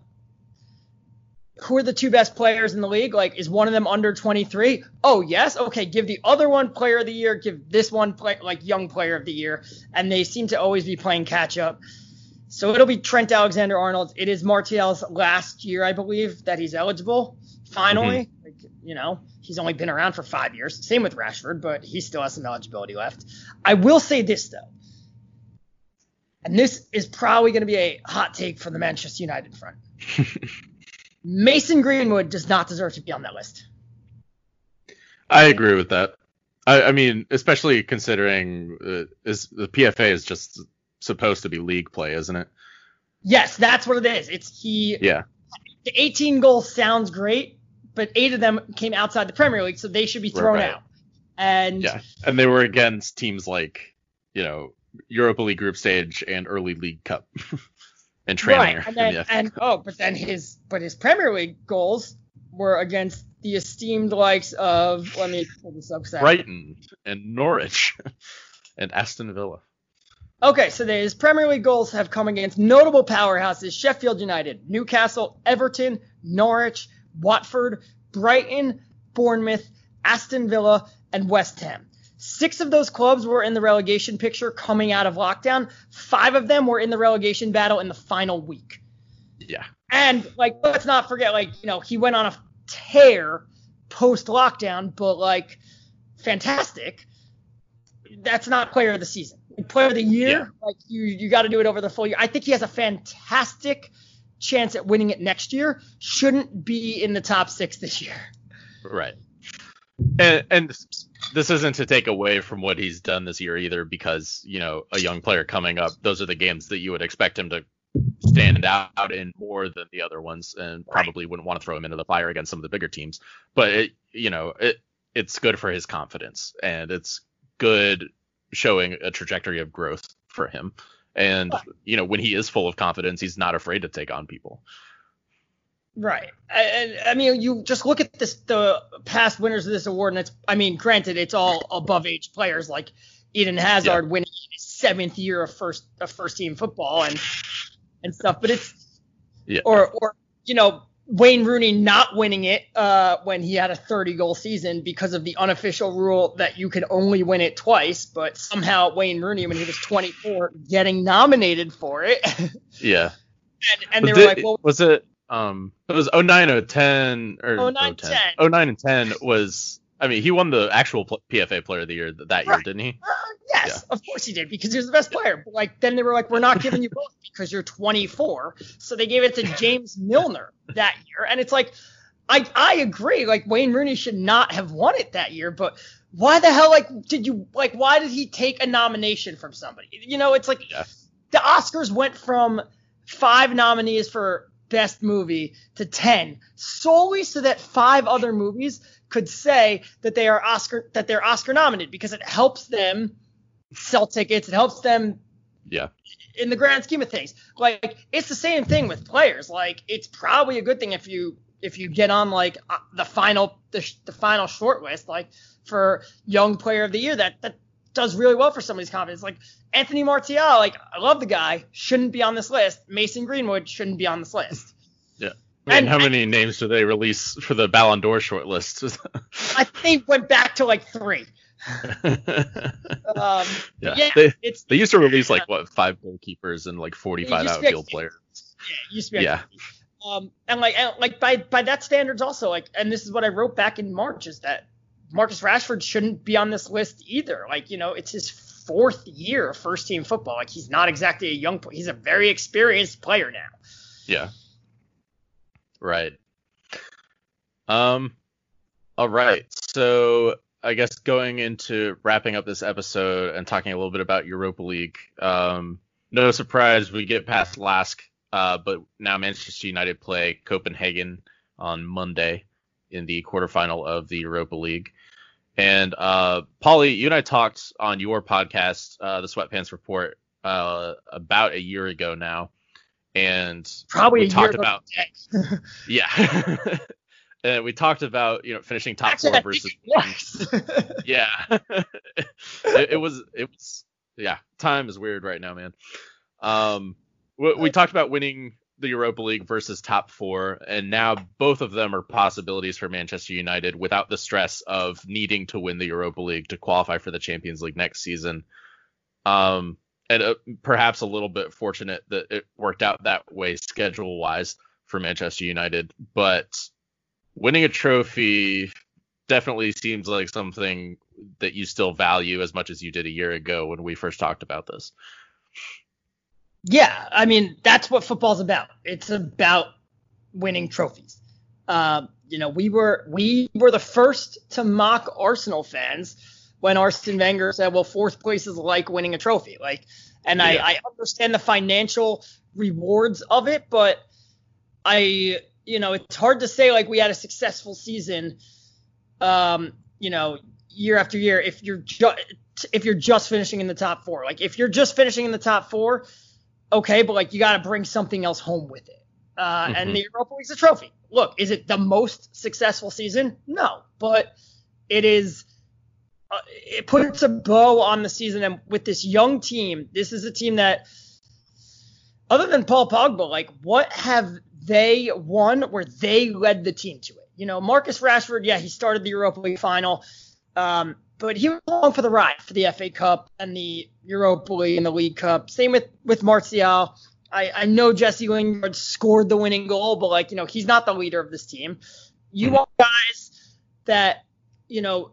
Speaker 2: who are the two best players in the league? Like, is one of them under 23? Oh, yes. Okay, give the other one player of the year. Give this one play like young player of the year, and they seem to always be playing catch up. So it'll be Trent Alexander Arnold. It is Martial's last year, I believe, that he's eligible. Finally, mm-hmm. like, you know, he's only been around for five years. Same with Rashford, but he still has some eligibility left. I will say this though and this is probably going to be a hot take for the Manchester United front. Mason Greenwood does not deserve to be on that list.
Speaker 1: I agree with that. I, I mean, especially considering uh, is the PFA is just supposed to be league play, isn't it?
Speaker 2: Yes, that's what it is. It's he.
Speaker 1: Yeah.
Speaker 2: The 18 goals sounds great, but eight of them came outside the Premier League, so they should be thrown right. out. And
Speaker 1: yeah, and they were against teams like you know Europa League group stage and early League Cup and training.
Speaker 2: Right, and, then, and oh, but then his but his Premier League goals were against the esteemed likes of let me pull this up.
Speaker 1: Brighton and Norwich and Aston Villa.
Speaker 2: Okay, so his Premier League goals have come against notable powerhouses: Sheffield United, Newcastle, Everton, Norwich, Watford, Brighton, Bournemouth, Aston Villa, and West Ham. Six of those clubs were in the relegation picture coming out of lockdown. Five of them were in the relegation battle in the final week.
Speaker 1: Yeah.
Speaker 2: And like, let's not forget, like, you know, he went on a tear post lockdown, but like, fantastic. That's not player of the season. Player of the year, yeah. like you, you got to do it over the full year. I think he has a fantastic chance at winning it next year. Shouldn't be in the top six this year.
Speaker 1: Right. And, and this isn't to take away from what he's done this year either, because you know a young player coming up, those are the games that you would expect him to stand out in more than the other ones, and probably wouldn't want to throw him into the fire against some of the bigger teams. But it, you know, it it's good for his confidence, and it's good showing a trajectory of growth for him. And you know, when he is full of confidence, he's not afraid to take on people.
Speaker 2: Right. I, I, mean, you just look at this the past winners of this award, and it's I mean, granted, it's all above age players like Eden Hazard yeah. winning his seventh year of first of first team football and and stuff, but it's
Speaker 1: yeah.
Speaker 2: or or you know Wayne Rooney not winning it uh, when he had a 30 goal season because of the unofficial rule that you can only win it twice, but somehow Wayne Rooney when he was 24 getting nominated for it.
Speaker 1: yeah.
Speaker 2: And, and they were like, well,
Speaker 1: was it um, it was 09 010 or
Speaker 2: 09 010.
Speaker 1: 09 and 10 was. I mean, he won the actual PFA Player of the Year that year, didn't he?
Speaker 2: Uh, yes, yeah. of course he did because he was the best player. But like then they were like, we're not giving you both because you're 24. So they gave it to James Milner that year, and it's like, I I agree. Like Wayne Rooney should not have won it that year, but why the hell like did you like why did he take a nomination from somebody? You know, it's like
Speaker 1: yeah.
Speaker 2: the Oscars went from five nominees for best movie to 10 solely so that five other movies could say that they are Oscar that they're Oscar nominated because it helps them sell tickets, it helps them
Speaker 1: yeah.
Speaker 2: In the grand scheme of things. Like it's the same thing with players. Like it's probably a good thing if you if you get on like uh, the final the, the final short list like for young player of the year that that does really well for somebody's confidence. Like Anthony Martial, like I love the guy, shouldn't be on this list. Mason Greenwood shouldn't be on this list.
Speaker 1: Yeah. And, and how many and, names do they release for the Ballon d'Or shortlist?
Speaker 2: I think went back to like three. um, yeah, yeah
Speaker 1: they, it's they used to release like what five goalkeepers and like 45 outfield players.
Speaker 2: Yeah, used to be. Yeah. Um, and like and like by by that standards also like, and this is what I wrote back in March is that Marcus Rashford shouldn't be on this list either. Like you know, it's his fourth year of first team football. Like he's not exactly a young he's a very experienced player now.
Speaker 1: Yeah. Right. Um all right. So I guess going into wrapping up this episode and talking a little bit about Europa League. Um no surprise, we get past Lask, uh, but now Manchester United play Copenhagen on Monday in the quarterfinal of the Europa League. And uh, Pauly, you and I talked on your podcast, uh, the Sweatpants Report, uh, about a year ago now, and
Speaker 2: probably
Speaker 1: we talked about yeah. and we talked about you know finishing top
Speaker 2: Actually,
Speaker 1: four versus yeah. it, it was it was yeah. Time is weird right now, man. Um, we, we talked about winning the Europa League versus top four, and now both of them are possibilities for Manchester United without the stress of needing to win the Europa League to qualify for the Champions League next season. Um, and uh, perhaps a little bit fortunate that it worked out that way schedule wise for Manchester United, but winning a trophy definitely seems like something that you still value as much as you did a year ago when we first talked about this.
Speaker 2: Yeah, I mean that's what football's about. It's about winning trophies. Uh, you know, we were we were the first to mock Arsenal fans when Arsene Wenger said, "Well, fourth place is like winning a trophy." Like, and yeah. I, I understand the financial rewards of it, but I, you know, it's hard to say like we had a successful season, um, you know, year after year if you're just if you're just finishing in the top four. Like, if you're just finishing in the top four okay, but like you got to bring something else home with it. Uh, mm-hmm. And the Europa League's a trophy. Look, is it the most successful season? No, but it is. Uh, it puts a bow on the season, and with this young team, this is a team that, other than Paul Pogba, like what have they won where they led the team to it? You know, Marcus Rashford, yeah, he started the Europa League final. Um, but he was along for the ride for the FA Cup and the Europa League and the League Cup. Same with with Martial. I, I know Jesse Lingard scored the winning goal, but like you know he's not the leader of this team. You mm-hmm. want guys that you know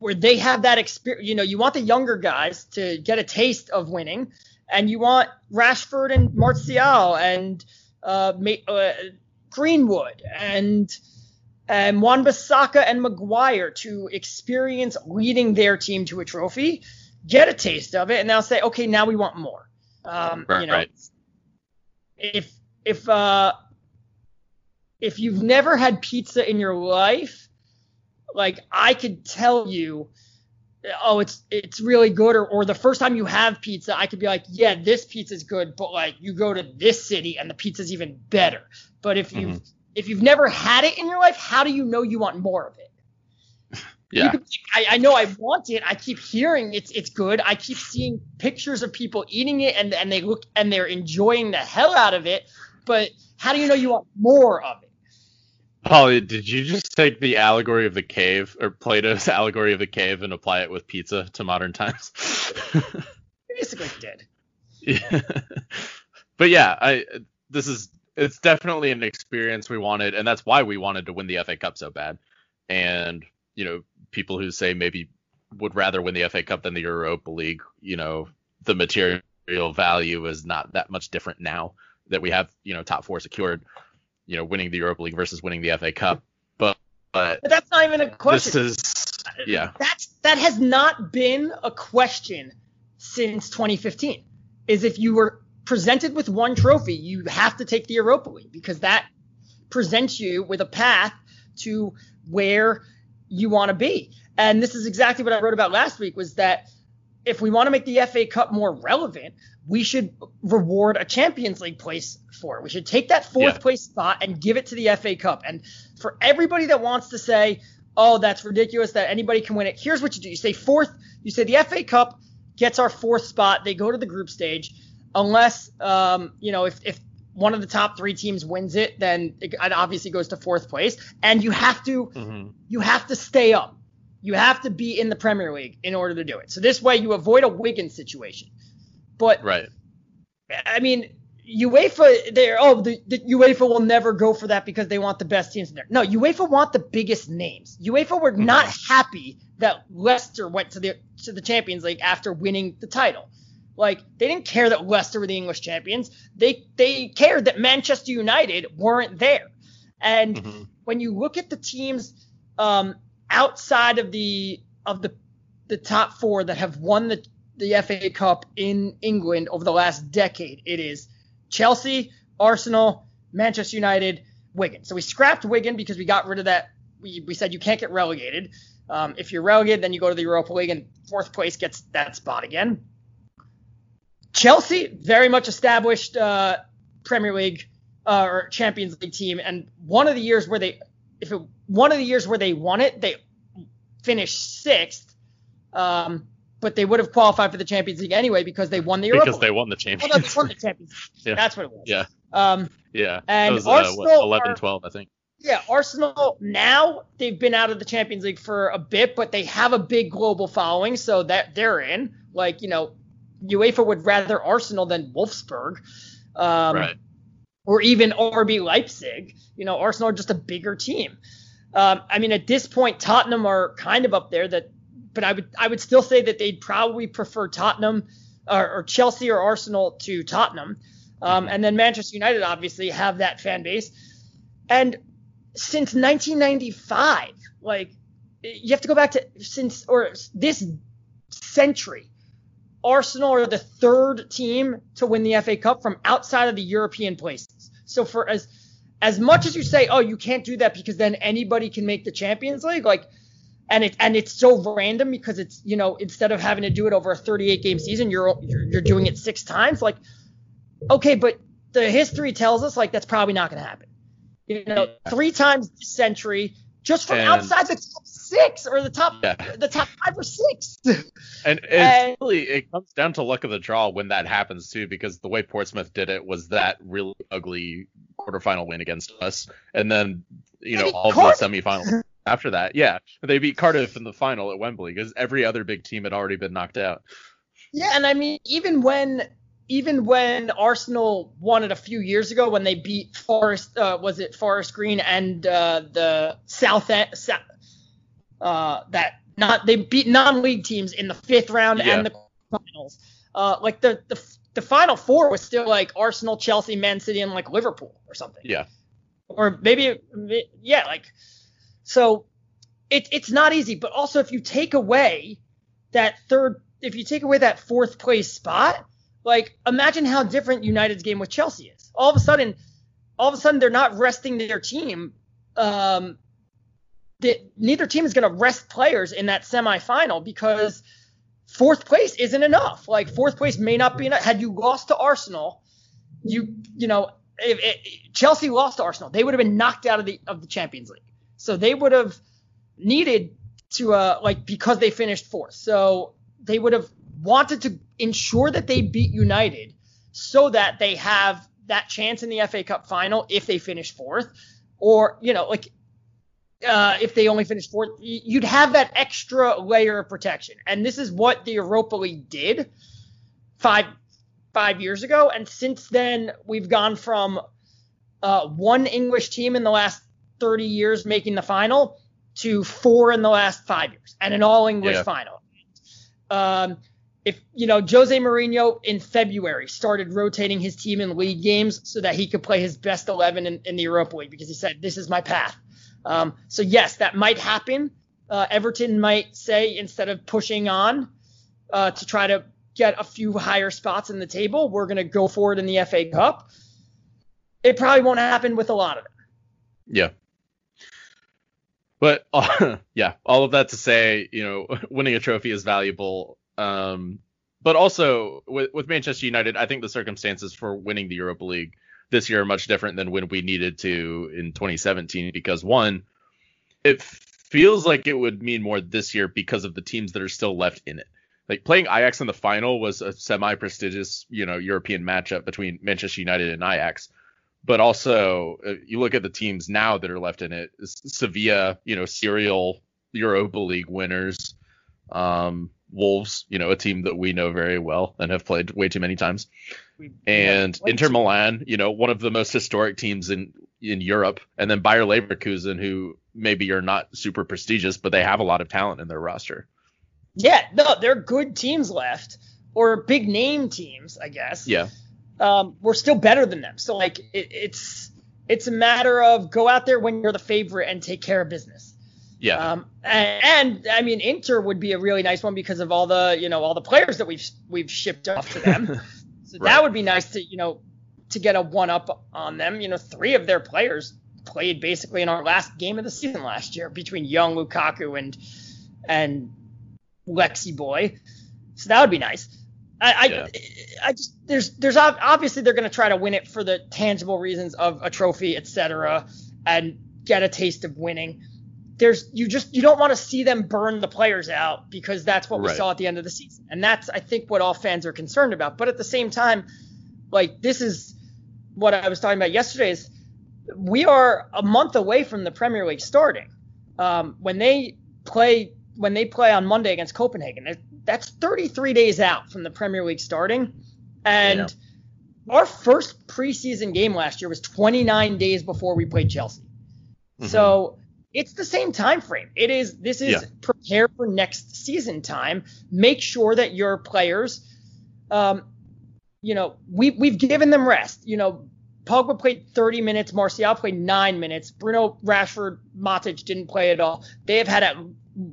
Speaker 2: where they have that experience. You know you want the younger guys to get a taste of winning, and you want Rashford and Martial and uh, uh, Greenwood and and Wan-Bissaka and Maguire to experience leading their team to a trophy, get a taste of it, and they'll say, okay, now we want more. Um, right, you know, right. if if uh, if you've never had pizza in your life, like I could tell you, oh, it's it's really good, or or the first time you have pizza, I could be like, yeah, this pizza's good, but like you go to this city and the pizza's even better. But if you've mm-hmm if you've never had it in your life, how do you know you want more of it?
Speaker 1: Yeah.
Speaker 2: I, I, know I want it. I keep hearing it's it's good. I keep seeing pictures of people eating it and and they look and they're enjoying the hell out of it. But how do you know you want more of it?
Speaker 1: Pauly, did you just take the allegory of the cave or Plato's allegory of the cave and apply it with pizza to modern times?
Speaker 2: Basically did.
Speaker 1: Yeah. but yeah, I this is it's definitely an experience we wanted, and that's why we wanted to win the FA Cup so bad. And you know, people who say maybe would rather win the FA Cup than the Europa League, you know, the material value is not that much different now that we have, you know, top four secured. You know, winning the Europa League versus winning the FA Cup, but but,
Speaker 2: but that's not even a question.
Speaker 1: This is yeah.
Speaker 2: That's that has not been a question since 2015. Is if you were presented with one trophy, you have to take the Europa League because that presents you with a path to where you want to be. And this is exactly what I wrote about last week was that if we want to make the FA Cup more relevant, we should reward a Champions League place for it. We should take that fourth yeah. place spot and give it to the FA Cup. And for everybody that wants to say, oh, that's ridiculous that anybody can win it, here's what you do. You say fourth, you say the FA Cup gets our fourth spot. They go to the group stage unless um, you know if if one of the top three teams wins it, then it obviously goes to fourth place, and you have to mm-hmm. you have to stay up. You have to be in the Premier League in order to do it. So this way you avoid a Wigan situation. But
Speaker 1: right,
Speaker 2: I mean. UEFA, they're oh the, the UEFA will never go for that because they want the best teams in there. No, UEFA want the biggest names. UEFA were mm-hmm. not happy that Leicester went to the to the Champions League after winning the title. Like they didn't care that Leicester were the English champions. They they cared that Manchester United weren't there. And mm-hmm. when you look at the teams um, outside of the of the the top four that have won the the FA Cup in England over the last decade, it is Chelsea, Arsenal, Manchester United, Wigan. So we scrapped Wigan because we got rid of that. We, we said you can't get relegated. Um, if you're relegated, then you go to the Europa League, and fourth place gets that spot again. Chelsea, very much established uh, Premier League uh, or Champions League team, and one of the years where they, if it, one of the years where they won it, they finished sixth. Um, but they would have qualified for the Champions League anyway because they won the Europa
Speaker 1: because they won the Champions.
Speaker 2: League. Well, they won the Champions League. yeah. That's what it was.
Speaker 1: Yeah.
Speaker 2: Um,
Speaker 1: yeah.
Speaker 2: And
Speaker 1: was,
Speaker 2: Arsenal
Speaker 1: uh, what, 11,
Speaker 2: are,
Speaker 1: 12, I think.
Speaker 2: Yeah, Arsenal now they've been out of the Champions League for a bit, but they have a big global following, so that they're in. Like you know, UEFA would rather Arsenal than Wolfsburg, um,
Speaker 1: right.
Speaker 2: or even RB Leipzig. You know, Arsenal are just a bigger team. Um, I mean, at this point, Tottenham are kind of up there. That, but I would I would still say that they'd probably prefer Tottenham or, or Chelsea or Arsenal to Tottenham. Um, and then Manchester United obviously have that fan base. And since 1995, like you have to go back to since or this century, Arsenal are the third team to win the FA Cup from outside of the European places. So for as as much as you say, oh, you can't do that because then anybody can make the Champions League, like and it and it's so random because it's you know instead of having to do it over a 38 game season, you're you're, you're doing it six times. Like okay, but the history tells us like that's probably not going to happen. You know, three times this century, just from
Speaker 1: And-
Speaker 2: outside the top six or the top
Speaker 1: Yeah.
Speaker 2: the top five or six.
Speaker 1: And
Speaker 2: And-
Speaker 1: really it comes down to luck of the draw when that happens too, because the way Portsmouth did it was that really ugly quarterfinal win against us, and then you know all
Speaker 2: Cardiff.
Speaker 1: the semifinals after that. Yeah, they beat Cardiff in the final at Wembley because every other big team had already been knocked out.
Speaker 2: Yeah, and I mean, even when even when Arsenal won it a few years ago, when they beat Forest, uh, was it Forest Green and uh, the South End, uh, that not they beat non-league teams in the fifth round
Speaker 1: Yeah.
Speaker 2: and the finals. Uh, like the, the the final four was still like Arsenal, Chelsea, Man City, and like Liverpool or something
Speaker 1: Yeah,
Speaker 2: or maybe yeah like so it, it's not easy but also if you take away that third if you take away that fourth place spot like imagine how different united's game with chelsea is all of a sudden all of a sudden they're not resting their team um that neither team is going to rest players in that semifinal because fourth place isn't enough like fourth place may not be enough had you lost to arsenal you you know if, if Chelsea lost to Arsenal, they would have been knocked out of the of the Champions League. So they would have needed to uh like because they finished fourth. So they would have wanted to ensure that they beat United so that they have that chance in the FA Cup final if they finish fourth, or you know like uh, if they only finish fourth, you'd have that extra layer of protection. And this is what the Europa League did five five years ago, and since then we've gone from uh, one English team in the last 30 years making the final to four in the last five years, and an all English
Speaker 1: Yeah.
Speaker 2: final. Um, if you know Jose Mourinho in February started rotating his team in league games so that he could play his best 11 in, in the Europa League because he said this is my path. Um, so yes, that might happen. Uh, Everton might say instead of pushing on uh, to try to get a few higher spots in the table, we're going to go for it in the FA Cup. It probably won't happen with a lot of them.
Speaker 1: yeah. But uh, yeah, all of that to say, you know, winning a trophy is valuable. Um, but also with, with Manchester United, I think the circumstances for winning the Europa League this year are much different than when we needed to in 2017 because one, it feels like it would mean more this year because of the teams that are still left in it. Like playing Ajax in the final was a semi-prestigious, you know, European matchup between Manchester United and Ajax. But also, uh, you look at the teams now that are left in it: Sevilla, you know, serial Europa League winners. Um, Wolves, you know, a team that we know very well and have played way too many times and
Speaker 2: Yeah,
Speaker 1: Inter Milan, you know, one of the most historic teams in in Europe, and then Bayer Leverkusen, who maybe are not super prestigious, but they have a lot of talent in their roster.
Speaker 2: Yeah, no, they're good teams left or big name teams, I guess.
Speaker 1: Yeah,
Speaker 2: um, we're still better than them. So like it, it's it's a matter of go out there when you're the favorite and take care of business.
Speaker 1: Yeah.
Speaker 2: Um, and, and, I mean, Inter would be a really nice one because of all the, you know, all the players that we've we've shipped off to them. so right. that would be nice to, you know, to get a one up on them. You know, three of their players played basically in our last game of the season last year between young Lukaku and and Lexi Boy. So that would be nice. I, yeah. I, I just there's there's obviously they're going to try to win it for the tangible reasons of a trophy, etc., and get a taste of winning. There's you just you don't want to see them burn the players out because that's what we right. saw at the end of the season, and that's I think what all fans are concerned about. But at the same time, like this is what I was talking about yesterday is we are a month away from the Premier League starting. Um, when they play when they play on Monday against Copenhagen, that's 33 days out from the Premier League starting. And yeah. our first preseason game last year was 29 days before we played Chelsea. Mm-hmm. So it's the same time frame. It is this is yeah. prepare for next season time. Make sure that your players um, you know, we we've given them rest. You know, Pogba played 30 minutes, Martial played nine minutes, Bruno, Rashford, Matic didn't play at all. They have had a,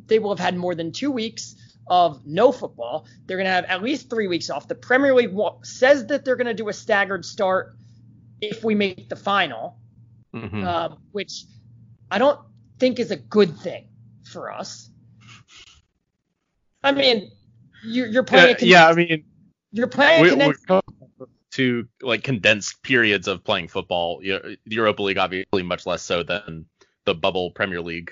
Speaker 2: they will have had more than two weeks of no football. They're going to have at least three weeks off. The Premier League says that they're going to do a staggered start if we make the final, mm-hmm. uh, which I don't think is a good thing for us. I mean, you're, you're playing.
Speaker 1: Uh, yeah, I mean,
Speaker 2: you're playing. We, condensed-
Speaker 1: to like condensed periods of playing football. The Europa League obviously much less so than the bubble Premier League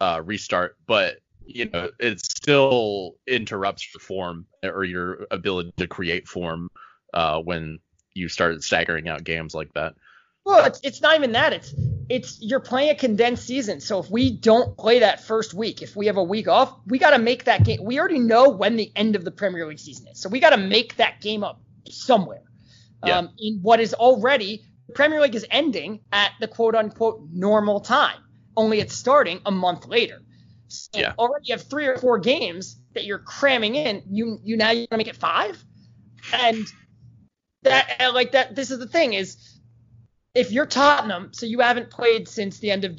Speaker 1: uh, restart, but you know, it still interrupts your form or your ability to create form uh, when you start staggering out games like that.
Speaker 2: Well, it's, it's not even that. It's it's you're playing a condensed season. So if we don't play that first week, if we have a week off, we got to make that game. We already know when the end of the Premier League season is, so we got to make that game up somewhere. Yeah. Um, in what is already the Premier League is ending at the quote unquote normal time. Only it's starting a month later. So yeah. already you have three or four games that you're cramming in. You you now you're gonna make it five, and that like that. This is the thing is, if you're Tottenham, so you haven't played since the end of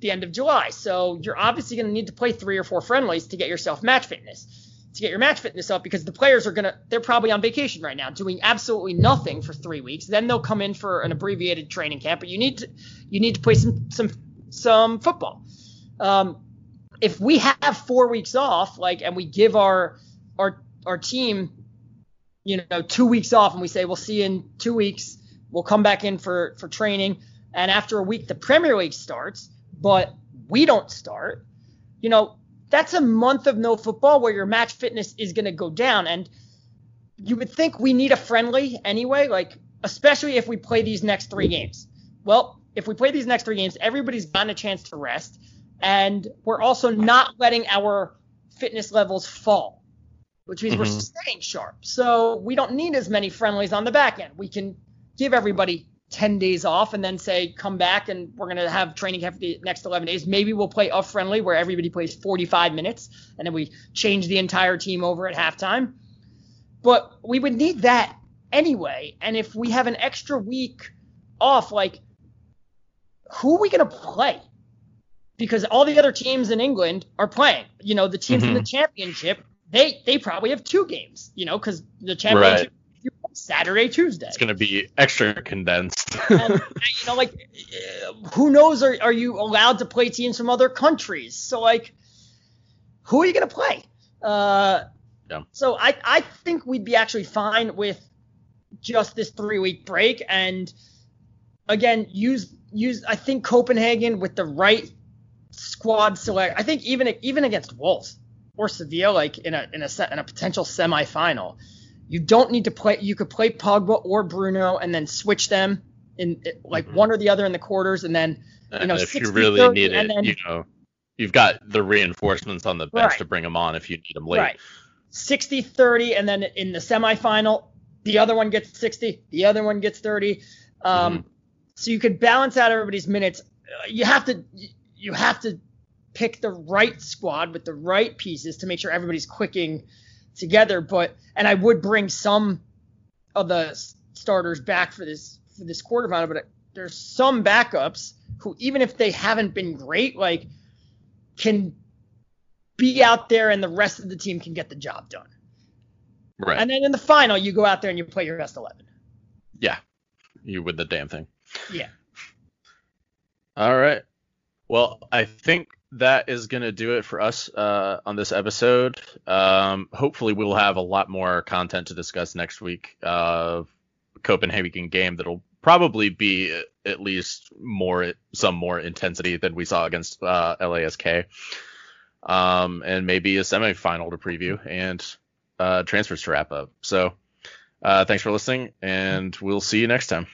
Speaker 2: the end of July, so you're obviously gonna need to play three or four friendlies to get yourself match fitness to get your match fitness up because the players are gonna they're probably on vacation right now doing absolutely nothing for three weeks. Then they'll come in for an abbreviated training camp, but you need to you need to play some some some football. Um, if we have four weeks off, like, and we give our our our team, you know, two weeks off, and we say we'll see you in two weeks, we'll come back in for for training, and after a week the Premier League starts, but we don't start, you know, that's a month of no football where your match fitness is going to go down, and you would think we need a friendly anyway, like especially if we play these next three games. Well, if we play these next three games, everybody's gotten a chance to rest and we're also not letting our fitness levels fall, which means mm-hmm. we're staying sharp. So we don't need as many friendlies on the back end. We can give everybody 10 days off and then say come back and we're going to have training camp for the next 11 days. Maybe we'll play off friendly where everybody plays 45 minutes and then we change the entire team over at halftime. But we would need that anyway. And if we have an extra week off, like who are we going to play? because all the other teams in England are playing. You know, the teams mm-hmm. in the mm-hmm. championship, they they probably have two games. You know, because the championship right. Saturday, Tuesday.
Speaker 1: It's going to be extra condensed.
Speaker 2: and, you know, like who knows? Are are you allowed to play teams from other countries? So like, who are you going to play? Uh, yeah. So I I think we'd be actually fine with just this three week break and again use use I think Copenhagen with the right squad select. I think even even against Wolves or Sevilla, like in a in a set in a potential semifinal, you don't need to play. You could play Pogba or Bruno and then switch them in like mm-hmm. one or the other in the quarters, and then you know,
Speaker 1: if you really need it, then, you know, you've got the reinforcements on the bench right. to bring them on if you need them late. Right.
Speaker 2: 60 30 and then in the semifinal the other one gets 60 the other one gets 30 um, mm-hmm. so you could balance out everybody's minutes you have to you have to pick the right squad with the right pieces to make sure everybody's clicking together. But and I would bring some of the starters back for this for this quarterfinal, but there's some backups who even if they haven't been great, like can be out there and the rest of the team can get the job done.
Speaker 1: Right.
Speaker 2: And then in the final, you go out there and you play your best 11.
Speaker 1: Yeah. You win the damn thing.
Speaker 2: Yeah.
Speaker 1: All right. Well, I think that is going to do it for us uh, on this episode. Um, hopefully, we'll have a lot more content to discuss next week. Uh, Copenhagen game that'll probably be at least more some more intensity than we saw against uh, LASK. Um, and maybe a semifinal to preview and uh, transfers to wrap up. So, uh, thanks for listening, and we'll see you next time.